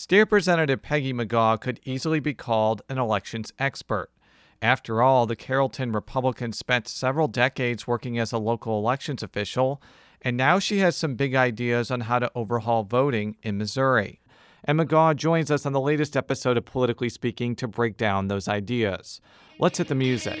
State Representative Peggy McGaugh could easily be called an elections expert. After all, the Carrollton Republican spent several decades working as a local elections official, and now she has some big ideas on how to overhaul voting in Missouri. And McGaugh joins us on the latest episode of Politically Speaking to break down those ideas. Let's hit the music.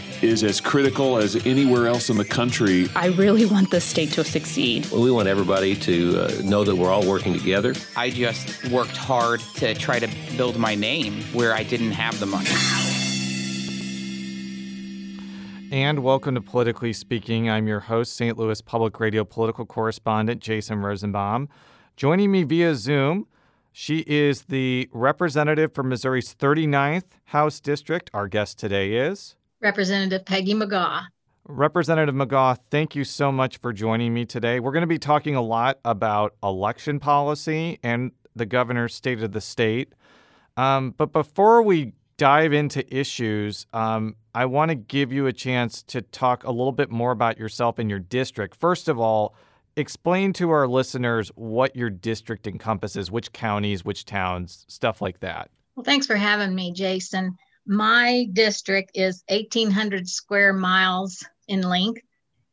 is as critical as anywhere else in the country. I really want the state to succeed. Well, we want everybody to uh, know that we're all working together. I just worked hard to try to build my name where I didn't have the money. And welcome to Politically Speaking. I'm your host, St. Louis Public Radio political correspondent Jason Rosenbaum. Joining me via Zoom, she is the representative for Missouri's 39th House District. Our guest today is Representative Peggy McGaugh. Representative McGaugh, thank you so much for joining me today. We're going to be talking a lot about election policy and the governor's state of the state. Um, but before we dive into issues, um, I want to give you a chance to talk a little bit more about yourself and your district. First of all, explain to our listeners what your district encompasses, which counties, which towns, stuff like that. Well, thanks for having me, Jason. My district is 1,800 square miles in length.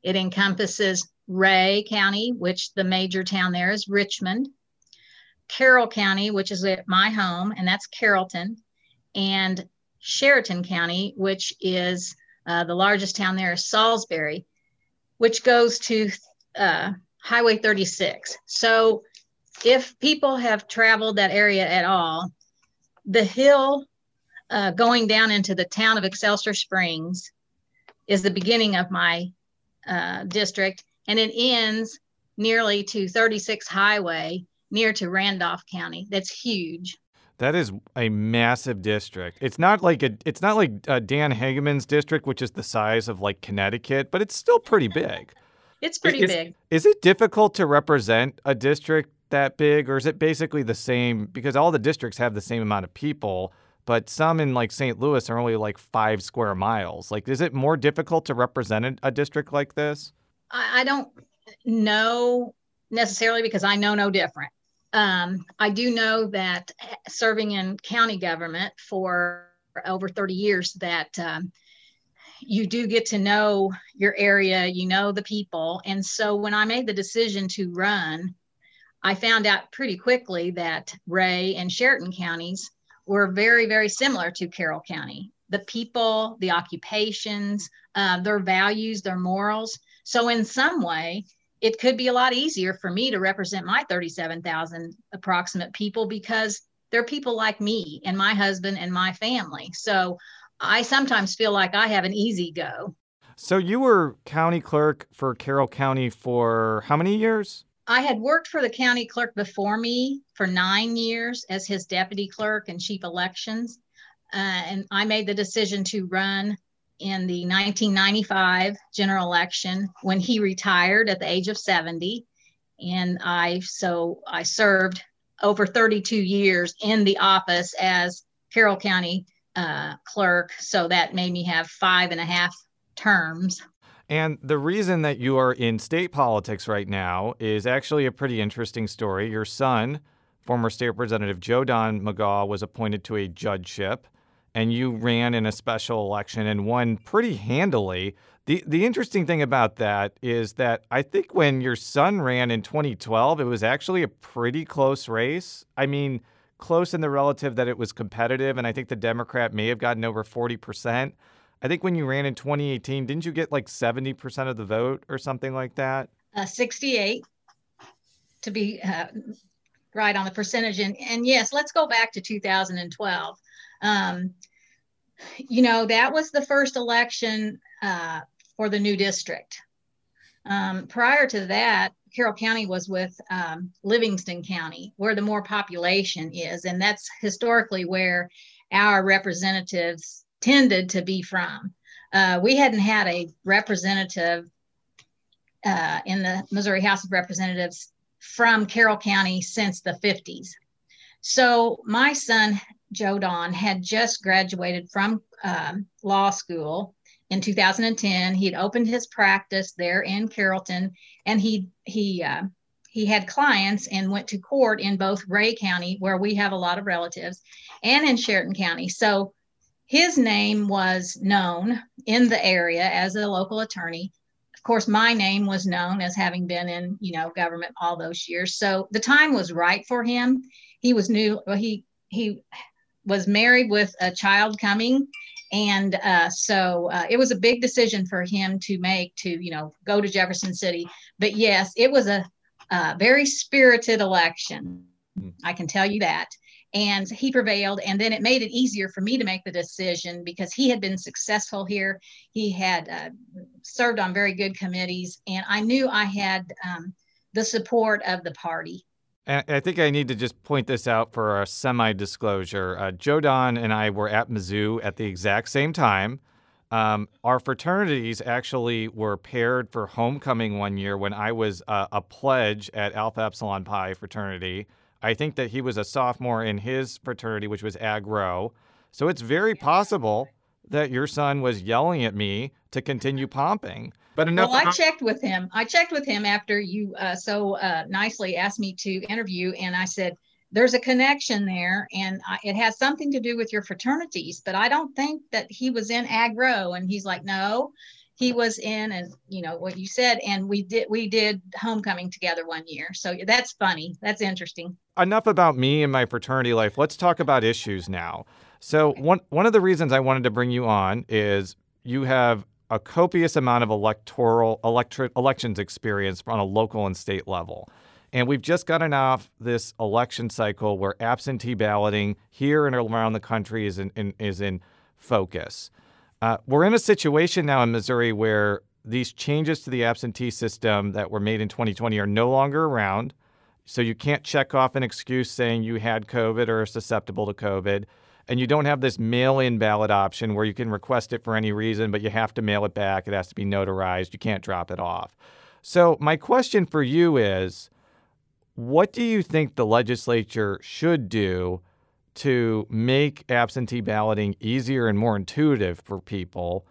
It encompasses Ray County, which the major town there is Richmond, Carroll County, which is at my home, and that's Carrollton, and Chariton County, which is uh, the largest town there is Salisbury, which goes to uh, Highway 36. So if people have traveled that area at all, the hill uh, going down into the town of Excelsior Springs is the beginning of my uh, district, and it ends nearly to 36 Highway near to Randolph County. That's huge. That is a massive district. It's not like a, it's not like uh, Dan Hegeman's district, which is the size of like Connecticut, but it's still pretty big. It's pretty is, big. Is it difficult to represent a district that big, or is it basically the same? Because all the districts have the same amount of people, but some in like St. Louis are only like five square miles. Like, is it more difficult to represent a district like this? I, don't know necessarily because I know no different. Um, I do know that serving in county government for over 30 years, that um, you do get to know your area, you know the people. And so when I made the decision to run, I found out pretty quickly that Ray and Chariton counties were very, very similar to Carroll County. The people, the occupations, uh, their values, their morals. So, in some way, it could be a lot easier for me to represent my 37,000 approximate people because they're people like me and my husband and my family. So, I sometimes feel like I have an easy go. So, you were county clerk for Carroll County for how many years? I had worked for the county clerk before me for nine years as his deputy clerk and chief elections. Uh, and I made the decision to run in the 1995 general election when he retired at the age of 70. And I, so I served over 32 years in the office as Carroll County uh, clerk. So that made me have five and a half terms. And the reason that you are in state politics right now is actually a pretty interesting story. Your son, former State Representative Joe Don McGaugh, was appointed to a judgeship, and you ran in a special election and won pretty handily. The, the interesting thing about that is that I think when your son ran in 2012, it was actually a pretty close race. I mean, close in the relative that it was competitive, and I think the Democrat may have gotten over 40%. I think when you ran in 2018, didn't you get like 70% of the vote or something like that? Uh, 68 to be uh, right on the percentage. And, and yes, let's go back to 2012. Um, you know, that was the first election uh, for the new district. Um, prior to that, Carroll County was with um, Livingston County, where the more population is. And that's historically where our representatives tended to be from. Uh, we hadn't had a representative uh, in the Missouri House of Representatives from Carroll County since the 50s. So my son, Joe Don, had just graduated from um, law school in 2010. He'd opened his practice there in Carrollton, and he he uh, he had clients and went to court in both Ray County, where we have a lot of relatives, and in Chariton County. So his name was known in the area as a local attorney. Of course, my name was known as having been in you know government all those years. So the time was right for him. He was new. Well, he he was married with a child coming and uh, so uh, it was a big decision for him to make to you know go to jefferson city but yes it was a, a very spirited election. I can tell you that and he prevailed and then it made it easier for me to make the decision because he had been successful here he had uh, served on very good committees and i knew i had um, the support of the party I think I need to just point this out for a semi disclosure. Uh, Joe Don and I were at Mizzou at the exact same time. Um, our fraternities actually were paired for homecoming one year when I was uh, a pledge at Alpha Epsilon Pi fraternity. I think that he was a sophomore in his fraternity, which was Ag Rho. So it's very possible that your son was yelling at me to continue pumping. But enough. Well, I checked with him. I checked with him after you uh, so uh, nicely asked me to interview, and I said, "There's a connection there, and I, it has something to do with your fraternities." But I don't think that he was in agro, and he's like, "No." He was in, and you know what you said, and we did we did homecoming together one year. So that's funny. That's interesting. Enough about me and my fraternity life. Let's talk about issues now. So one one of the reasons I wanted to bring you on is you have a copious amount of electoral electri- elections experience on a local and state level. And we've just gotten off this election cycle where absentee balloting here and around the country is in, in is in focus. Uh, we're in a situation now in Missouri where these changes to the absentee system that were made in 2020 are no longer around. So you can't check off an excuse saying you had COVID or are susceptible to COVID and you don't have this mail in ballot option where you can request it for any reason, but you have to mail it back. It has to be notarized. You can't drop it off. So, my question for you is what do you think the legislature should do to make absentee balloting easier and more intuitive for people?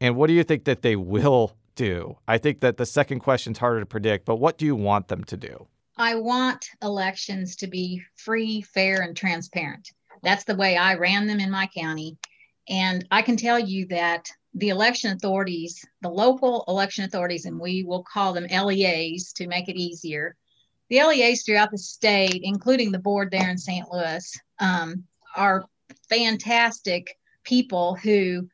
And what do you think that they will do? I think that the second question is harder to predict, but what do you want them to do? I want elections to be free, fair, and transparent. That's the way I ran them in my county. And I can tell you that the election authorities, the local election authorities, and we will call them LEAs to make it easier, the LEAs throughout the state, including the board there in St. Louis, um, are fantastic people who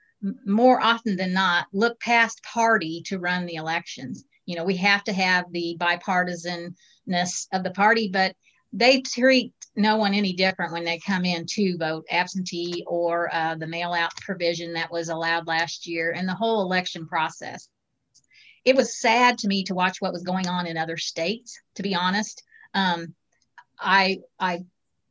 more often than not look past party to run the elections. You know, we have to have the bipartisanness of the party, but they treat no one any different when they come in to vote absentee or uh, the mail out provision that was allowed last year and the whole election process. It was sad to me to watch what was going on in other states, to be honest. Um, I, I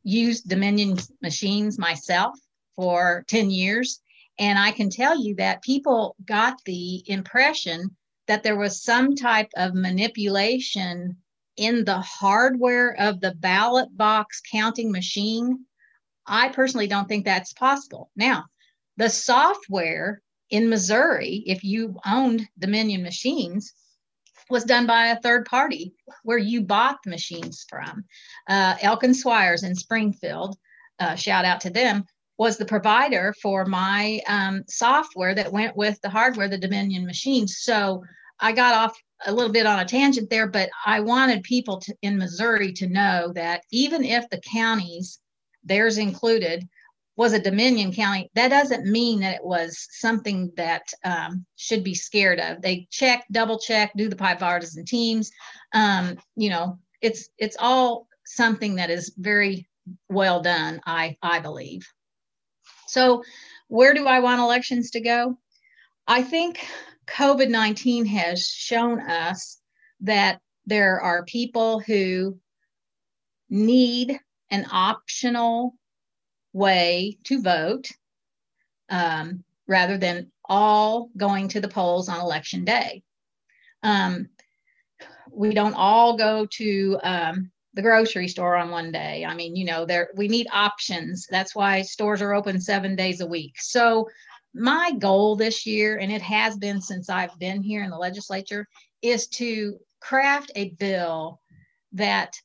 used Dominion machines myself for 10 years. And I can tell you that people got the impression that there was some type of manipulation in the hardware of the ballot box counting machine, I personally don't think that's possible. Now, the software in Missouri, if you owned Dominion machines, was done by a third party where you bought the machines from. Uh, Elkins-Swyers in Springfield, uh, shout out to them, was the provider for my um, software that went with the hardware, the Dominion machines. So I got off a little bit on a tangent there, but I wanted people to, in Missouri to know that even if the counties, theirs included, was a Dominion county, that doesn't mean that it was something that um, should be scared of. They check, double check, do the bipartisan teams. Um, you know, it's it's all something that is very well done. I I believe. So, where do I want elections to go? I think COVID 19 has shown us that there are people who need an optional way to vote. Um, rather than all going to the polls on election day. Um, we don't all go to um, the grocery store on one day. I mean, you know, there we need options. That's why stores are open seven days a week. So my goal this year, and it has been since I've been here in the legislature, is to craft a bill that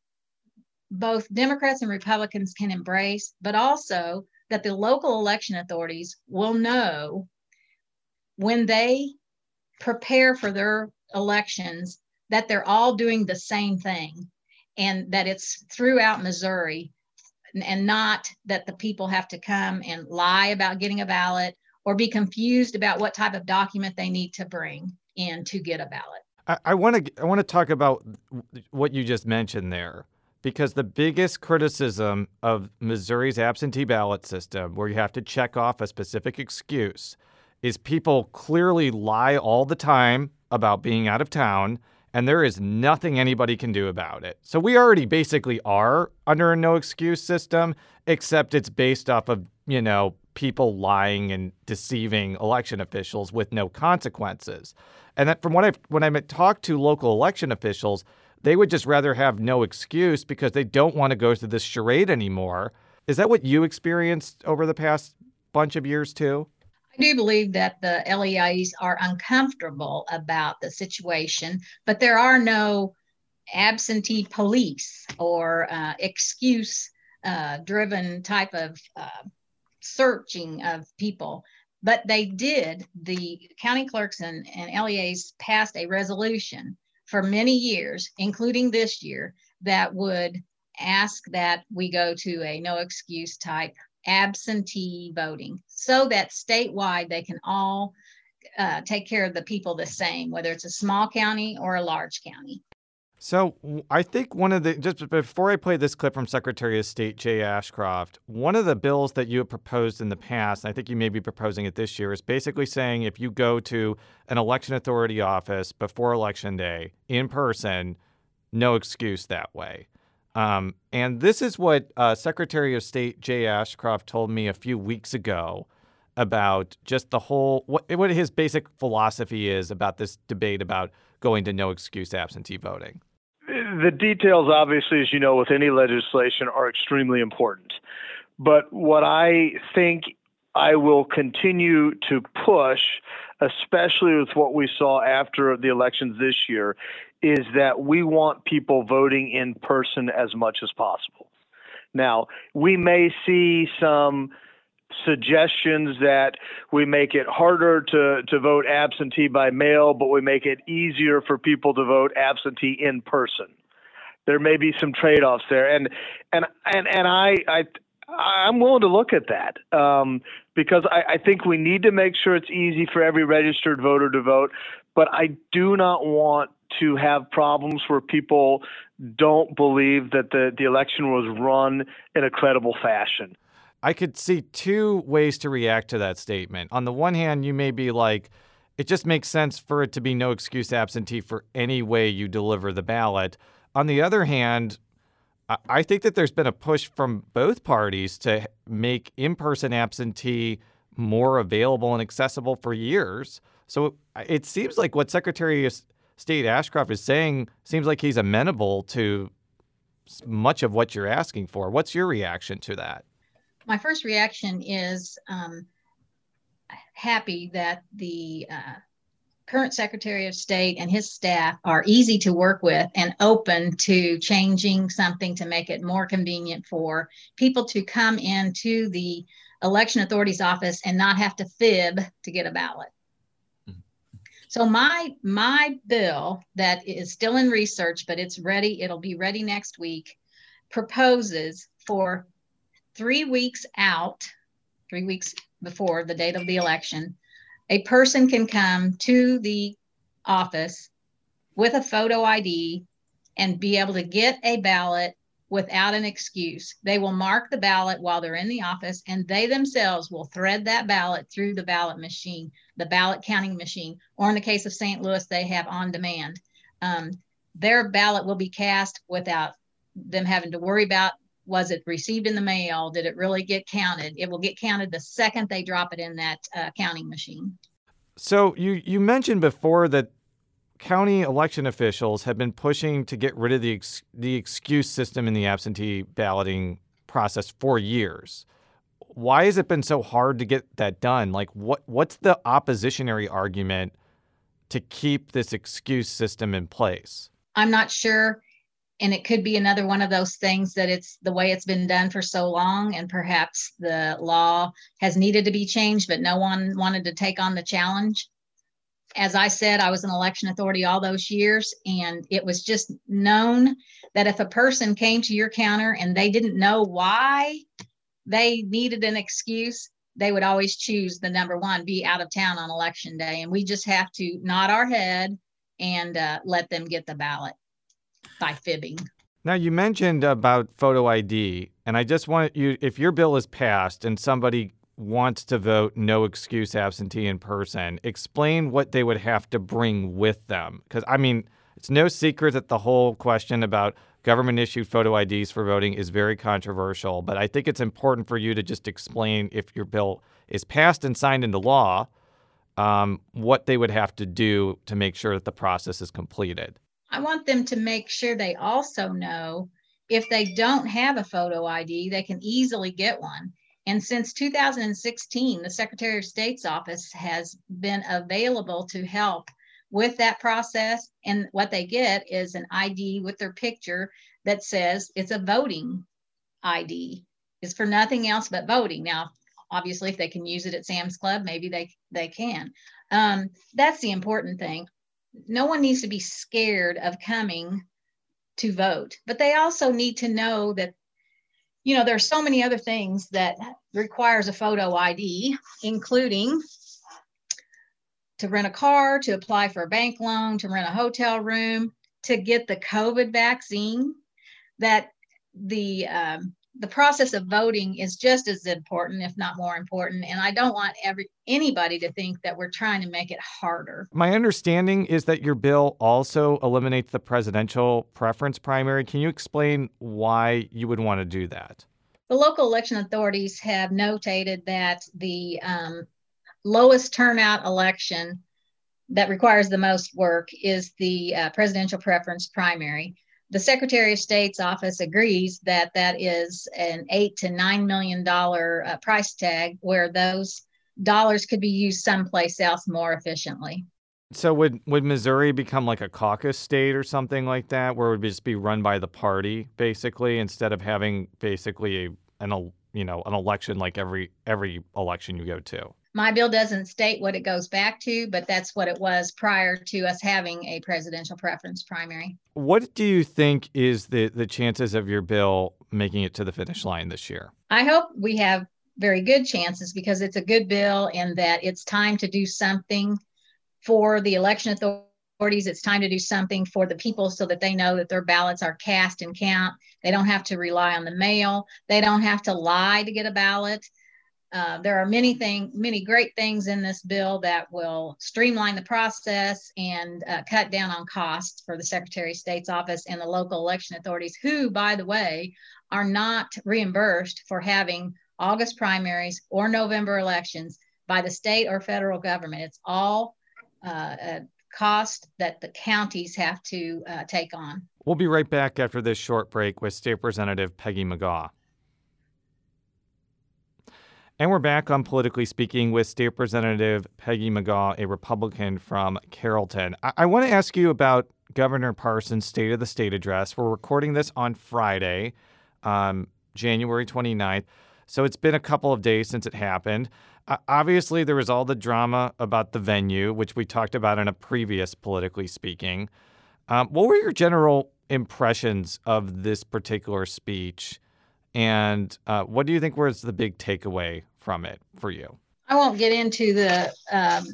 both Democrats and Republicans can embrace, but also that the local election authorities will know when they prepare for their elections that they're all doing the same thing and that it's throughout Missouri and not that the people have to come and lie about getting a ballot or be confused about what type of document they need to bring in to get a ballot. I want to I want to talk about what you just mentioned there because the biggest criticism of Missouri's absentee ballot system, where you have to check off a specific excuse, is people clearly lie all the time about being out of town, and there is nothing anybody can do about it. So we already basically are under a no excuse system, except it's based off of, you know, people lying and deceiving election officials with no consequences. And that from what I've when I talked to local election officials, they would just rather have no excuse because they don't want to go through this charade anymore. Is that what you experienced over the past bunch of years too? I do believe that the LEAs are uncomfortable about the situation, but there are no absentee police or uh, excuse uh, driven type of uh, searching of people. But they did, the county clerks and, and LEAs passed a resolution for many years, including this year, that would ask that we go to a no excuse type absentee voting so that statewide they can all uh, take care of the people the same, whether it's a small county or a large county. So I think one of the just before I play this clip from Secretary of State Jay Ashcroft, one of the bills that you have proposed in the past, and I think you may be proposing it this year, is basically saying if you go to an election authority office before election day in person, no excuse that way. Um, and this is what uh, Secretary of State Jay Ashcroft told me a few weeks ago about just the whole what what his basic philosophy is about this debate about going to no excuse absentee voting the details, obviously, as you know, with any legislation, are extremely important. But what I think I will continue to push, especially with what we saw after the elections this year, is that we want people voting in person as much as possible. Now, we may see some suggestions that we make it harder to, to vote absentee by mail, but we make it easier for people to vote absentee in person there may be some trade-offs there, and and and and I I I'm willing to look at that um, because I, I think we need to make sure it's easy for every registered voter to vote, but I do not want to have problems where people don't believe that the, the election was run in a credible fashion. I could see two ways to react to that statement. On the one hand, you may be like, it just makes sense for it to be no excuse absentee for any way you deliver the ballot. On the other hand, I think that there's been a push from both parties to make in person absentee more available and accessible for years. So it seems like what Secretary of State Ashcroft is saying seems like he's amenable to much of what you're asking for. What's your reaction to that? My first reaction is um, happy that the uh, current Secretary of State and his staff are easy to work with and open to changing something to make it more convenient for people to come into the election authority's office and not have to fib to get a ballot. Mm-hmm. So my my bill that is still in research, but it's ready. It'll be ready next week. Proposes for three weeks out, three weeks before the date of the election, a person can come to the office with a photo ID and be able to get a ballot without an excuse. They will mark the ballot while they're in the office and they themselves will thread that ballot through the ballot machine, the ballot counting machine, or in the case of St. Louis, they have on demand. Um, their ballot will be cast without them having to worry about Was it received in the mail? Did it really get counted? It will get counted the second they drop it in that uh, counting machine. So you you mentioned before that county election officials have been pushing to get rid of the ex- the excuse system in the absentee balloting process for years. Why has it been so hard to get that done? Like what what's the oppositionary argument to keep this excuse system in place? I'm not sure and it could be another one of those things that it's the way it's been done for so long and perhaps the law has needed to be changed but no one wanted to take on the challenge. As i said i was an election authority all those years and it was just known that if a person came to your counter and they didn't know why they needed an excuse they would always choose the number one be out of town on election day. And we just have to nod our head and uh, let them get the ballot by fibbing. Now, you mentioned about photo ID, and I just want you, if your bill is passed and somebody wants to vote no excuse absentee in person, explain what they would have to bring with them. Because, I mean, it's no secret that the whole question about government issued photo IDs for voting is very controversial, but I think it's important for you to just explain if your bill is passed and signed into law, um, what they would have to do to make sure that the process is completed. I want them to make sure they also know if they don't have a photo ID, they can easily get one. And since 2016, the Secretary of State's office has been available to help with that process. And what they get is an ID with their picture that says it's a voting ID. It's for nothing else but voting. Now, obviously, if they can use it at Sam's Club, maybe they they can. Um, that's the important thing no one needs to be scared of coming to vote, but they also need to know that you know there's so many other things that requires a photo ID, including to rent a car, to apply for a bank loan, to rent a hotel room, to get the COVID vaccine. That the um, the process of voting is just as important, if not more important. And I don't want every anybody to think that we're trying to make it harder. My understanding is that your bill also eliminates the presidential preference primary. Can you explain why you would want to do that? The local election authorities have notated that the um, lowest turnout election that requires the most work is the uh, presidential preference primary the Secretary of State's office agrees that that is an eight to nine million dollar uh, price tag, where those dollars could be used someplace else more efficiently. So would would Missouri become like a caucus state or something like that, where it would just be run by the party basically, instead of having basically a, an you know an election like every every election you go to? My bill doesn't state what it goes back to, but that's what it was prior to us having a presidential preference primary. What do you think is the, the chances of your bill making it to the finish line this year? I hope we have very good chances because it's a good bill and that it's time to do something for the election authorities. It's time to do something for the people so that they know that their ballots are cast and count. They don't have to rely on the mail. They don't have to lie to get a ballot. Uh, there are many things, many great things in this bill that will streamline the process and uh, cut down on costs for the Secretary of State's office and the local election authorities, who, by the way, are not reimbursed for having August primaries or November elections by the state or federal government. It's all uh, a cost that the counties have to uh, take on. We'll be right back after this short break with State Representative Peggy McGaugh. And we're back on Politically Speaking with State Representative Peggy McGaugh, a Republican from Carrollton. I, I want to ask you about Governor Parson's State of the State address. We're recording this on Friday, um, January 29th. So it's been a couple of days since it happened. Uh, obviously, there was all the drama about the venue, which we talked about in a previous Politically Speaking. Um, what were your general impressions of this particular speech? And uh, what do you think was the big takeaway from it for you? I won't get into the um,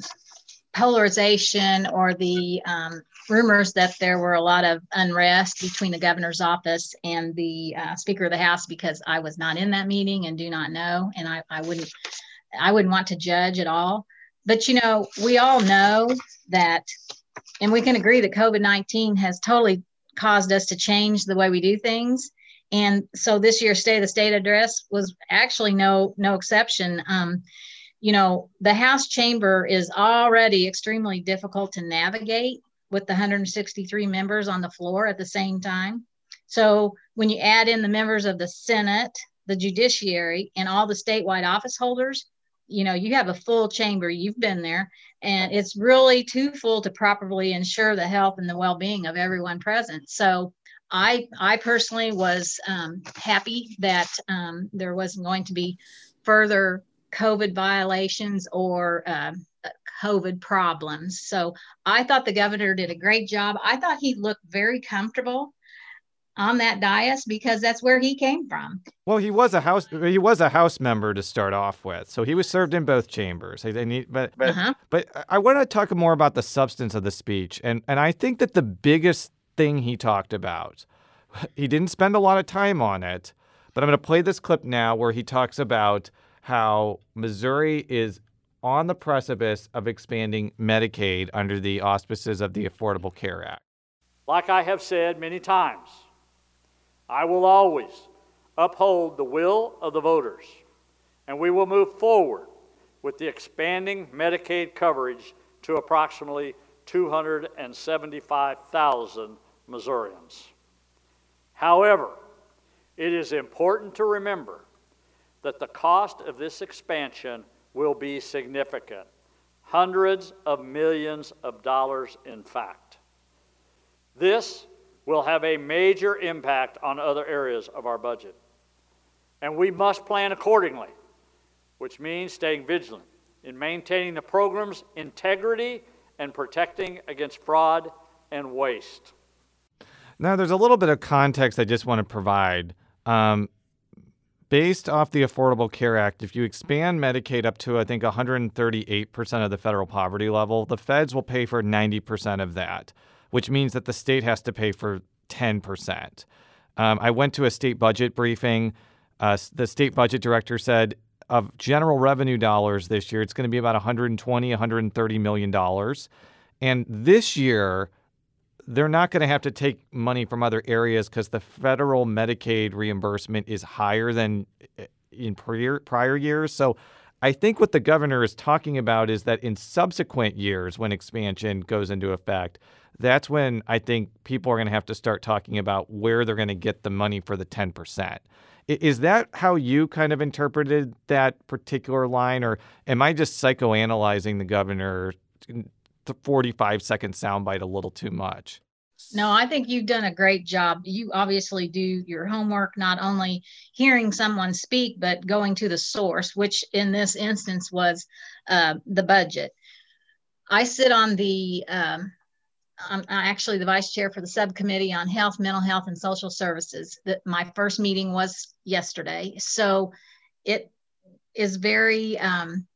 polarization or the um, rumors that there were a lot of unrest between the governor's office and the uh, Speaker of the House because I was not in that meeting and do not know, and I, I wouldn't I wouldn't want to judge at all. But you know, we all know that, and we can agree that COVID nineteen has totally caused us to change the way we do things And so this year's State of the State address was actually no no exception. Um, you know, the House chamber is already extremely difficult to navigate with the 163 members on the floor at the same time. So when you add in the members of the Senate, the judiciary, and all the statewide office holders, you know, you have a full chamber. You've been there, and it's really too full to properly ensure the health and the well-being of everyone present. So I, I personally was um, happy that um, there wasn't going to be further COVID violations or uh, COVID problems. So I thought the governor did a great job. I thought he looked very comfortable on that dais because that's where he came from. Well, he was a house he was a house member to start off with, so he was served in both chambers. Need, but but, uh-huh. but I want to talk more about the substance of the speech, and and I think that the biggest thing he talked about, he didn't spend a lot of time on it, but I'm going to play this clip now where he talks about how Missouri is on the precipice of expanding Medicaid under the auspices of the Affordable Care Act. Like I have said many times, I will always uphold the will of the voters, and we will move forward with the expanding Medicaid coverage to approximately 275,000 Missourians. However, it is important to remember that the cost of this expansion will be significant hundreds of millions of dollars, in fact. This will have a major impact on other areas of our budget. And we must plan accordingly, which means staying vigilant in maintaining the program's integrity and protecting against fraud and waste. Now, there's a little bit of context I just want to provide. Um, based off the Affordable Care Act, if you expand Medicaid up to, I think, 138% of the federal poverty level, the feds will pay for 90% of that, which means that the state has to pay for 10%. Um, I went to a state budget briefing. Uh, the state budget director said of general revenue dollars this year, it's going to be about 120, 130 million dollars. And this year, they're not going to have to take money from other areas because the federal Medicaid reimbursement is higher than eh, in prior, prior years. So I think what the governor is talking about is that in subsequent years, when expansion goes into effect, that's when I think people are going to have to start talking about where they're going to get the money for the 10%. Is that how you kind of interpreted that particular line, or am I just psychoanalyzing the governor 45 second soundbite a little too much. No, I think you've done a great job. You obviously do your homework, not only hearing someone speak, but going to the source, which in this instance was uh, the budget. I sit on the, um, I'm actually the vice chair for the subcommittee on health, mental health, and social services. That my first meeting was yesterday, so it is very um,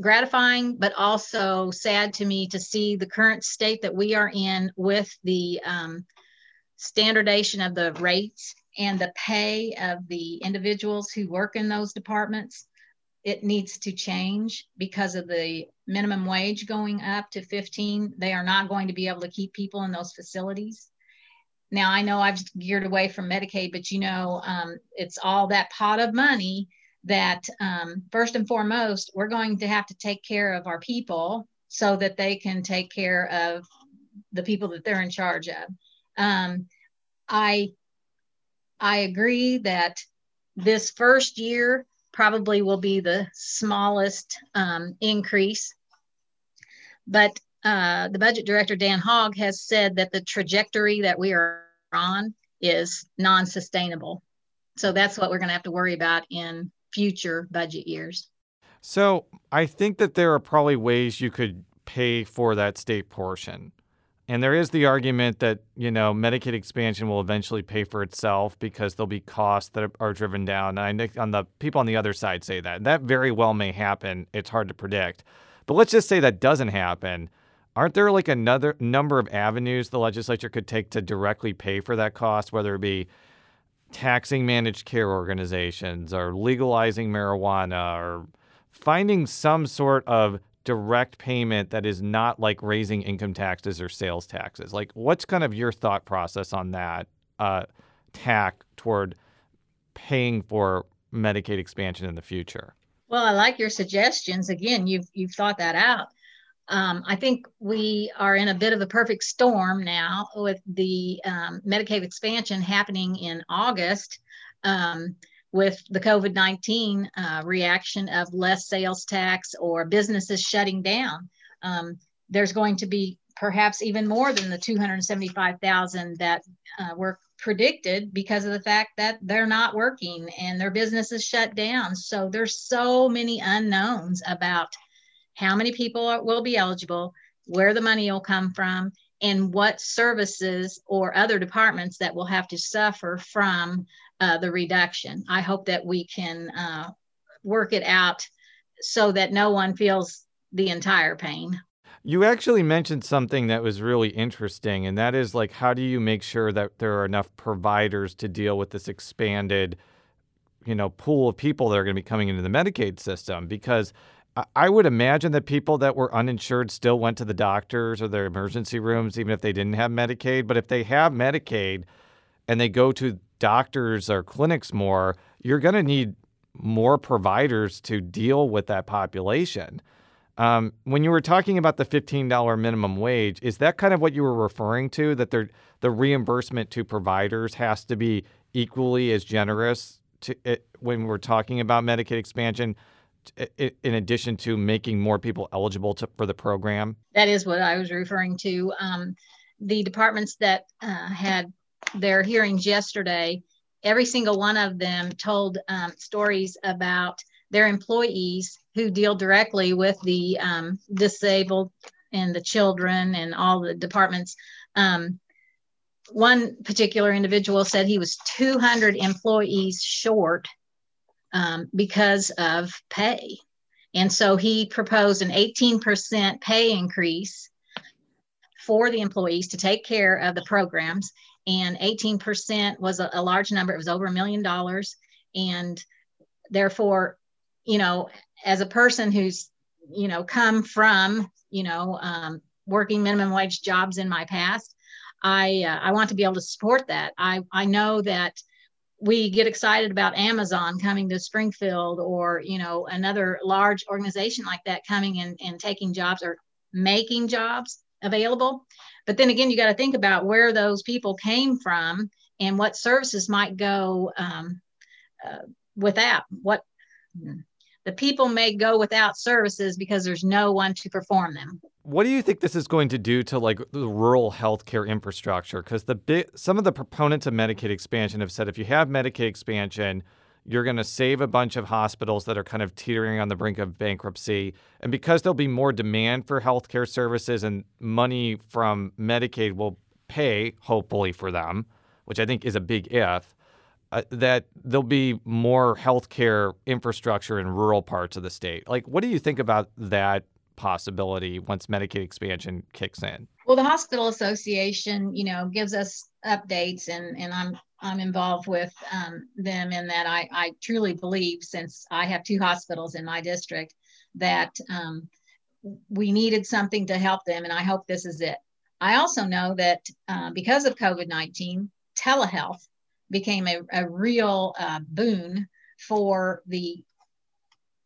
gratifying, but also sad to me to see the current state that we are in with the um, standardization of the rates and the pay of the individuals who work in those departments. It needs to change because of the minimum wage going up to 15. They are not going to be able to keep people in those facilities. Now, I know I've geared away from Medicaid, but you know, um, it's all that pot of money that um, first and foremost, we're going to have to take care of our people so that they can take care of the people that they're in charge of. Um, I I agree that this first year probably will be the smallest um, increase, but uh, the budget director Dan Haug has said that the trajectory that we are on is non-sustainable. So that's what we're going to have to worry about in future budget years. So I think that there are probably ways you could pay for that state portion. And there is the argument that, you know, Medicaid expansion will eventually pay for itself because there'll be costs that are driven down. And I on the people on the other side say that. That very well may happen. It's hard to predict. But let's just say that doesn't happen. Aren't there like another number of avenues the legislature could take to directly pay for that cost, whether it be taxing managed care organizations or legalizing marijuana or finding some sort of direct payment that is not like raising income taxes or sales taxes. Like, what's kind of your thought process on that uh, tack toward paying for Medicaid expansion in the future? Well, I like your suggestions. Again, you've you've thought that out. Um, I think we are in a bit of a perfect storm now with the um, Medicaid expansion happening in August. Um, with the COVID 19 uh, reaction of less sales tax or businesses shutting down. Um, there's going to be perhaps even more than the 275,000 that uh, were predicted because of the fact that they're not working and their businesses shut down. So there's so many unknowns about how many people are, will be eligible, where the money will come from, and what services or other departments that will have to suffer from uh, the reduction. I hope that we can uh, work it out so that no one feels the entire pain. You actually mentioned something that was really interesting, and that is like, how do you make sure that there are enough providers to deal with this expanded, you know, pool of people that are going to be coming into the Medicaid system? Because I would imagine that people that were uninsured still went to the doctors or their emergency rooms, even if they didn't have Medicaid. But if they have Medicaid and they go to doctors or clinics more, you're going to need more providers to deal with that population. Um, when you were talking about the $15 minimum wage, is that kind of what you were referring to? That the reimbursement to providers has to be equally as generous to it, when we're talking about Medicaid expansion, in addition to making more people eligible to, for the program? That is what I was referring to. Um, the departments that uh, had their hearings yesterday, every single one of them told um, stories about their employees who deal directly with the um, disabled and the children and all the departments. Um, one particular individual said he was 200 employees short um, because of pay. And so he proposed an 18% pay increase for the employees to take care of the programs. And 18% was a, a large number, it was over a million dollars. And therefore, you know, as a person who's, you know, come from, you know, um, working minimum wage jobs in my past, I, uh, I want to be able to support that. I, I know that we get excited about Amazon coming to Springfield or, you know, another large organization like that coming and, and taking jobs or making jobs available. But then again, you got to think about where those people came from and what services might go um, uh, without. What the people may go without services because there's no one to perform them. What do you think this is going to do to like the rural healthcare infrastructure? Because the some of the proponents of Medicaid expansion have said if you have Medicaid expansion, you're going to save a bunch of hospitals that are kind of teetering on the brink of bankruptcy. And because there'll be more demand for healthcare services and money from Medicaid will pay, hopefully, for them, which I think is a big if, uh, that there'll be more healthcare infrastructure in rural parts of the state. Like, what do you think about that possibility once Medicaid expansion kicks in? Well, the Hospital Association, you know, gives us updates, and and I'm I'm involved with um, them in that I I truly believe since I have two hospitals in my district that um, we needed something to help them, and I hope this is it. I also know that uh, because of COVID 19, telehealth became a, a real uh, boon for the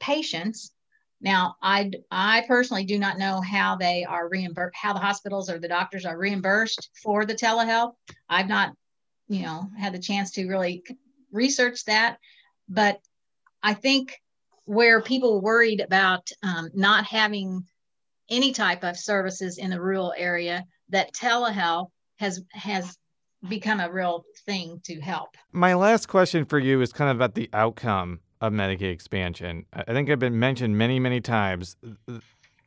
patients. Now, I, I personally do not know how they are reimbursed, how the hospitals or the doctors are reimbursed for the telehealth. I've not, you know, had the chance to really research that. But I think where people worried about um, not having any type of services in the rural area, that telehealth has has become a real thing to help. My last question for you is kind of about the outcome of Medicaid expansion. I think I've been mentioned many, many times.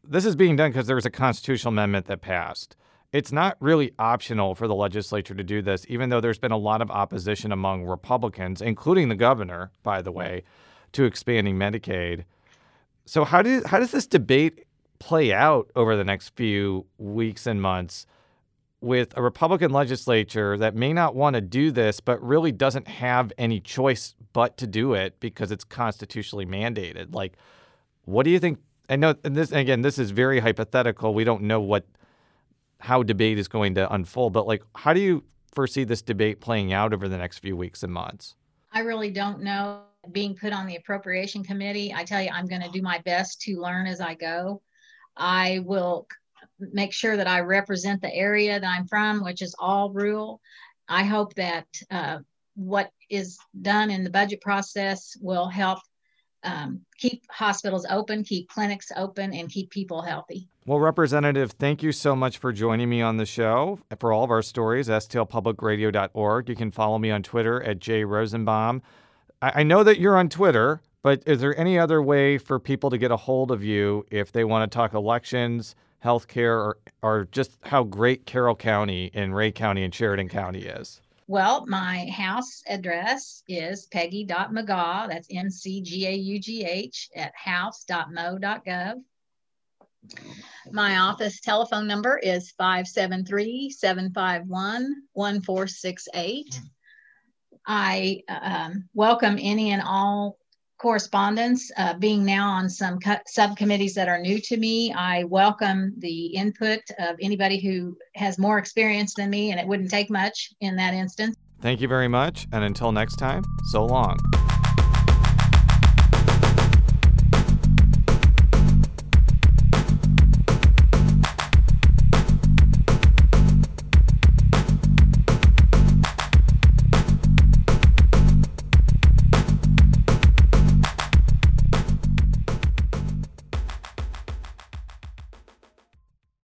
This is being done because there was a constitutional amendment that passed. It's not really optional for the legislature to do this, even though there's been a lot of opposition among Republicans, including the governor, by the way, to expanding Medicaid. So how do how does this debate play out over the next few weeks and months? With a Republican legislature that may not want to do this, but really doesn't have any choice but to do it because it's constitutionally mandated. Like, what do you think? I know, and this again, this is very hypothetical. We don't know what how debate is going to unfold, but like, how do you foresee this debate playing out over the next few weeks and months? I really don't know. Being put on the appropriation committee, I tell you, I'm going to do my best to learn as I go. I will make sure that I represent the area that I'm from, which is all rural. I hope that uh, what is done in the budget process will help um, keep hospitals open, keep clinics open, and keep people healthy. Well, Representative, thank you so much for joining me on the show. For all of our stories, stlpublicradio.org. You can follow me on Twitter at jrosenbaum. I, I know that you're on Twitter, but is there any other way for people to get a hold of you if they want to talk elections, healthcare, or, or just how great Carroll County and Ray County and Chariton County is? Well, my house address is peggy.mcgaugh, that's M C G A U G H, at house.mo.gov. My office telephone number is 573 751 1468. I um, welcome any and all correspondence. Uh, being now on some subcommittees that are new to me, I welcome the input of anybody who has more experience than me, and it wouldn't take much in that instance. Thank you very much, and until next time, so long.